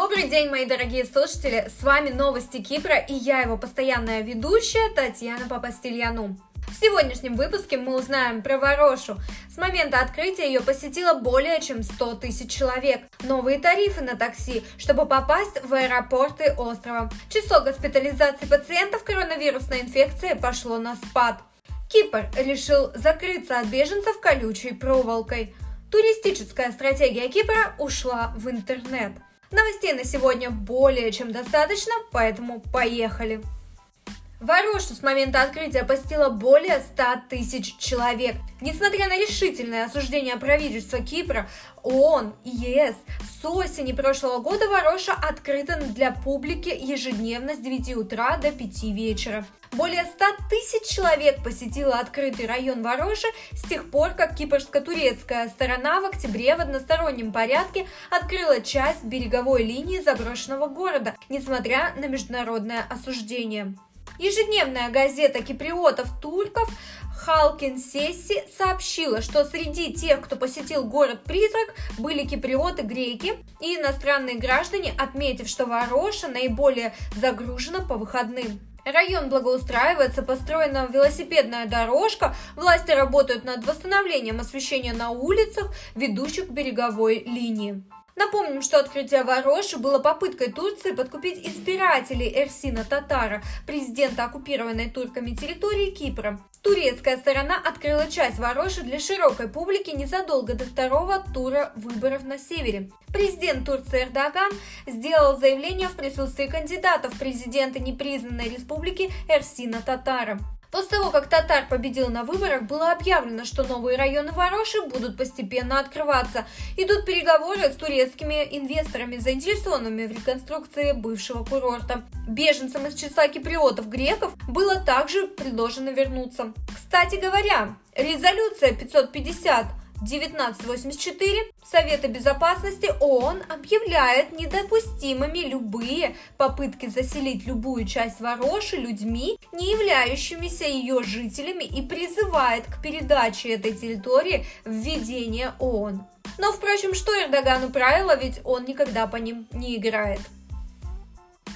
Добрый день, мои дорогие слушатели! С вами Новости Кипра и я его постоянная ведущая Татьяна Папастельяну. В сегодняшнем выпуске мы узнаем про Ворошу. С момента открытия ее посетило более чем 100 тысяч человек. Новые тарифы на такси, чтобы попасть в аэропорты острова. Число госпитализаций пациентов коронавирусной инфекции пошло на спад. Кипр решил закрыться от беженцев колючей проволокой. Туристическая стратегия Кипра ушла в интернет. Новостей на сегодня более чем достаточно, поэтому поехали. Ворошу с момента открытия посетило более 100 тысяч человек. Несмотря на решительное осуждение правительства Кипра, ООН и ЕС, с осени прошлого года Вороша открыта для публики ежедневно с 9 утра до 5 вечера. Более 100 тысяч человек посетило открытый район Вороши с тех пор, как кипрско-турецкая сторона в октябре в одностороннем порядке открыла часть береговой линии заброшенного города, несмотря на международное осуждение. Ежедневная газета киприотов-турков Халкин Сесси сообщила, что среди тех, кто посетил город-призрак, были киприоты-греки и иностранные граждане, отметив, что Вороша наиболее загружена по выходным. Район благоустраивается, построена велосипедная дорожка, власти работают над восстановлением освещения на улицах, ведущих к береговой линии. Напомним, что открытие Вароши было попыткой Турции подкупить избирателей Эрсина Татара, президента оккупированной турками территории Кипра. Турецкая сторона открыла часть Вароши для широкой публики незадолго до второго тура выборов на севере. Президент Турции Эрдоган сделал заявление в присутствии кандидатов президента непризнанной республики Эрсина Татара. После того, как Татар победил на выборах, было объявлено, что новые районы Вороши будут постепенно открываться. Идут переговоры с турецкими инвесторами, заинтересованными в реконструкции бывшего курорта. Беженцам из числа киприотов-греков было также предложено вернуться. Кстати говоря, резолюция 550 1984 Совета Безопасности ООН объявляет недопустимыми любые попытки заселить любую часть Вороши людьми, не являющимися ее жителями, и призывает к передаче этой территории в ведение ООН. Но, впрочем, что Эрдогану правило, ведь он никогда по ним не играет.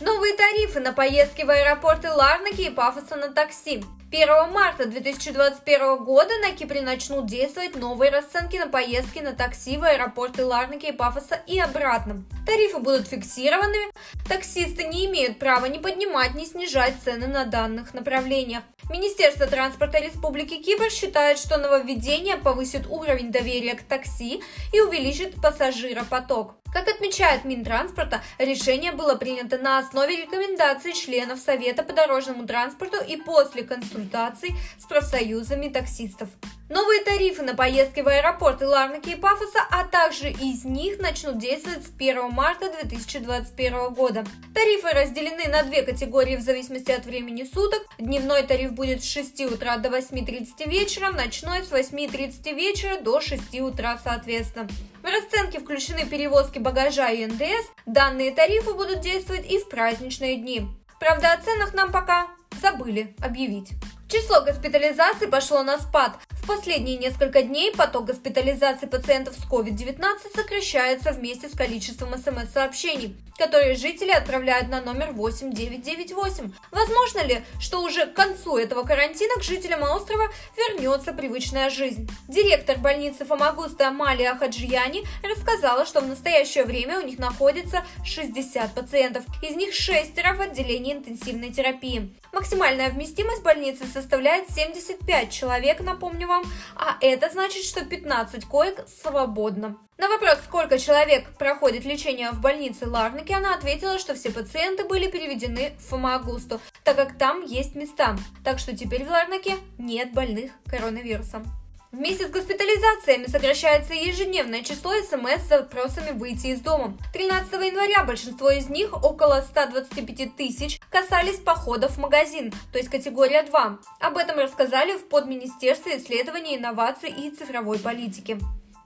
Новые тарифы на поездки в аэропорты Ларнаки и Пафоса на такси. 1 марта 2021 года на Кипре начнут действовать новые расценки на поездки на такси в аэропорты Ларнаки и Пафоса и обратно. Тарифы будут фиксированными, таксисты не имеют права ни поднимать, ни снижать цены на данных направлениях. Министерство транспорта Республики Кипр считает, что нововведение повысит уровень доверия к такси и увеличит пассажиропоток. Как отмечает Минтранспорта, решение было принято на основе рекомендаций членов Совета по дорожному транспорту и после консультаций с профсоюзами таксистов. Новые тарифы на поездки в аэропорты Ларнаки и Пафоса, а также из них начнут действовать с 1 марта 2021 года. Тарифы разделены на две категории в зависимости от времени суток. Дневной тариф будет с 6 утра до 8.30 вечера, ночной с 8.30 вечера до 6 утра соответственно. В расценки включены перевозки багажа и НДС. Данные тарифы будут действовать и в праздничные дни. Правда, о ценах нам пока забыли объявить. Число госпитализаций пошло на спад. В последние несколько дней поток госпитализации пациентов с COVID-19 сокращается вместе с количеством смс-сообщений, которые жители отправляют на номер 8998. Возможно ли, что уже к концу этого карантина к жителям острова вернется привычная жизнь? Директор больницы Фомагуста Амалия Хаджияни рассказала, что в настоящее время у них находится 60 пациентов, из них шестеро в отделении интенсивной терапии. Максимальная вместимость больницы составляет 75 человек, напомню вам, а это значит, что 15 коек свободно. На вопрос, сколько человек проходит лечение в больнице Ларнаки, она ответила, что все пациенты были переведены в Фомагусту, так как там есть места. Так что теперь в Ларнаке нет больных коронавирусом. Вместе с госпитализациями сокращается ежедневное число смс с запросами выйти из дома. 13 января большинство из них, около 125 тысяч, касались походов в магазин, то есть категория 2. Об этом рассказали в подминистерстве исследований, инноваций и цифровой политики.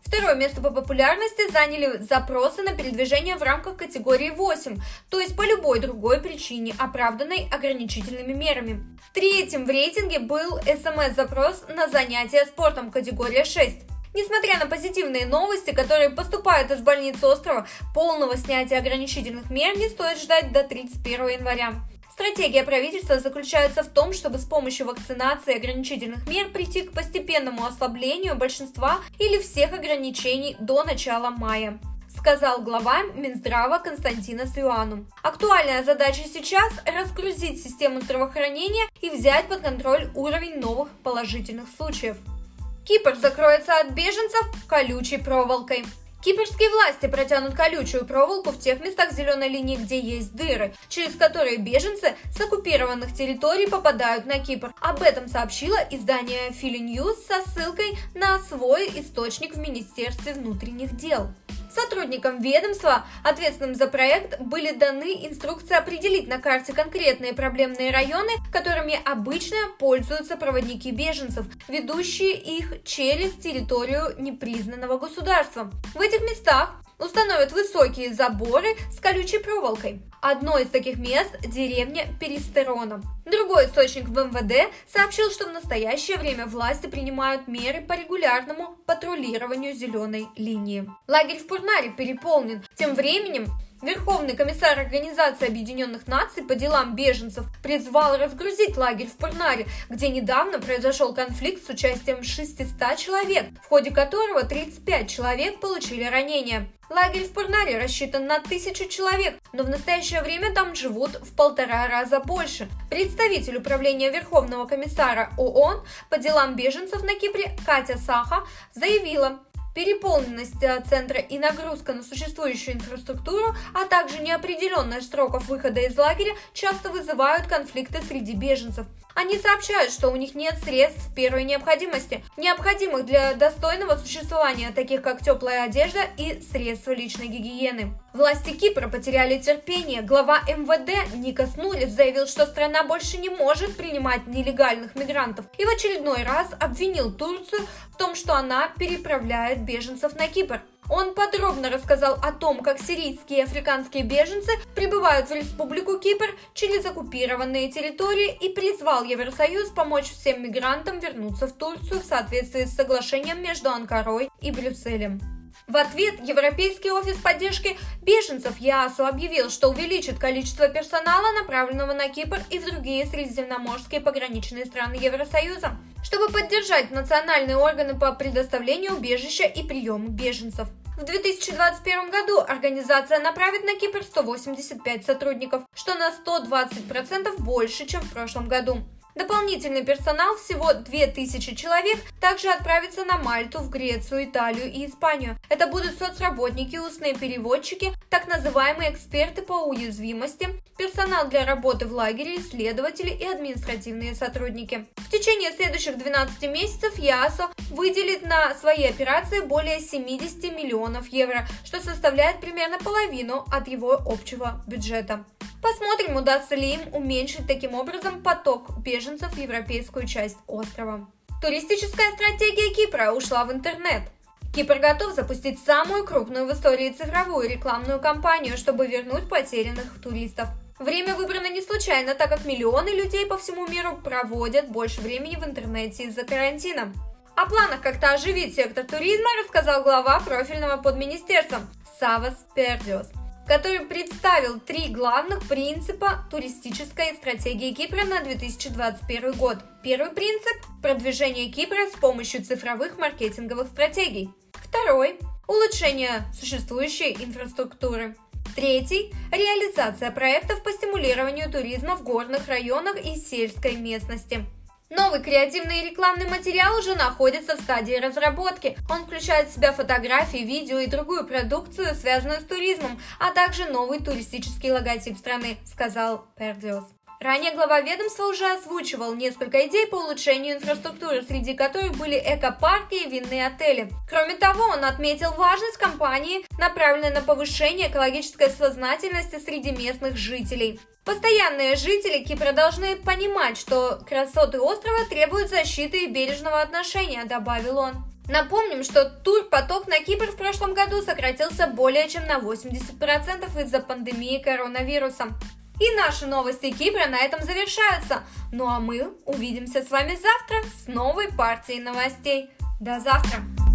Второе место по популярности заняли запросы на передвижение в рамках категории 8, то есть по любой другой причине, оправданной ограничительными мерами. Третьим в рейтинге был смс-запрос на занятия спортом категория 6. Несмотря на позитивные новости, которые поступают из больниц острова, полного снятия ограничительных мер не стоит ждать до 31 января. Стратегия правительства заключается в том, чтобы с помощью вакцинации и ограничительных мер прийти к постепенному ослаблению большинства или всех ограничений до начала мая сказал глава Минздрава Константина Слюану. Актуальная задача сейчас – разгрузить систему здравоохранения и взять под контроль уровень новых положительных случаев. Кипр закроется от беженцев колючей проволокой. Кипрские власти протянут колючую проволоку в тех местах зеленой линии, где есть дыры, через которые беженцы с оккупированных территорий попадают на Кипр. Об этом сообщило издание Philly News со ссылкой на свой источник в Министерстве внутренних дел. Сотрудникам ведомства, ответственным за проект, были даны инструкции определить на карте конкретные проблемные районы, которыми обычно пользуются проводники беженцев, ведущие их через территорию непризнанного государства. В этих местах установят высокие заборы с колючей проволокой. Одно из таких мест – деревня Перистерона. Другой источник в МВД сообщил, что в настоящее время власти принимают меры по регулярному патрулированию зеленой линии. Лагерь в Пурнаре переполнен. Тем временем Верховный комиссар Организации Объединенных Наций по делам беженцев призвал разгрузить лагерь в Парнаре, где недавно произошел конфликт с участием 600 человек, в ходе которого 35 человек получили ранения. Лагерь в Парнаре рассчитан на тысячу человек, но в настоящее время там живут в полтора раза больше. Представитель управления Верховного комиссара ООН по делам беженцев на Кипре Катя Саха заявила, переполненность э, центра и нагрузка на существующую инфраструктуру, а также неопределенность сроков выхода из лагеря часто вызывают конфликты среди беженцев. Они сообщают, что у них нет средств первой необходимости, необходимых для достойного существования, таких как теплая одежда и средства личной гигиены. Власти Кипра потеряли терпение. Глава МВД Никос Нулис заявил, что страна больше не может принимать нелегальных мигрантов и в очередной раз обвинил Турцию в том, что она переправляет беженцев на Кипр. Он подробно рассказал о том, как сирийские и африканские беженцы прибывают в Республику Кипр через оккупированные территории и призвал Евросоюз помочь всем мигрантам вернуться в Турцию в соответствии с соглашением между Анкарой и Брюсселем. В ответ Европейский офис поддержки беженцев ЯСУ объявил, что увеличит количество персонала, направленного на Кипр и в другие средиземноморские пограничные страны Евросоюза, чтобы поддержать национальные органы по предоставлению убежища и приему беженцев. В 2021 году организация направит на Кипр 185 сотрудников, что на 120% больше, чем в прошлом году. Дополнительный персонал, всего 2000 человек, также отправится на Мальту, в Грецию, Италию и Испанию. Это будут соцработники, устные переводчики, так называемые эксперты по уязвимости, персонал для работы в лагере, исследователи и административные сотрудники. В течение следующих 12 месяцев ЯСО выделит на свои операции более 70 миллионов евро, что составляет примерно половину от его общего бюджета. Посмотрим, удастся ли им уменьшить таким образом поток беженцев в европейскую часть острова. Туристическая стратегия Кипра ушла в интернет. Кипр готов запустить самую крупную в истории цифровую рекламную кампанию, чтобы вернуть потерянных туристов. Время выбрано не случайно, так как миллионы людей по всему миру проводят больше времени в интернете из-за карантина. О планах как-то оживить сектор туризма рассказал глава профильного подминистерства Савас Пердиос который представил три главных принципа туристической стратегии Кипра на 2021 год. Первый принцип – продвижение Кипра с помощью цифровых маркетинговых стратегий. Второй – улучшение существующей инфраструктуры. Третий – реализация проектов по стимулированию туризма в горных районах и сельской местности. Новый креативный и рекламный материал уже находится в стадии разработки. Он включает в себя фотографии, видео и другую продукцию, связанную с туризмом, а также новый туристический логотип страны, сказал Пердиос. Ранее глава ведомства уже озвучивал несколько идей по улучшению инфраструктуры, среди которых были экопарки и винные отели. Кроме того, он отметил важность кампании, направленной на повышение экологической сознательности среди местных жителей. Постоянные жители Кипра должны понимать, что красоты острова требуют защиты и бережного отношения, добавил он. Напомним, что турпоток на Кипр в прошлом году сократился более чем на 80% из-за пандемии коронавируса. И наши новости Кипра на этом завершаются. Ну а мы увидимся с вами завтра с новой партией новостей. До завтра!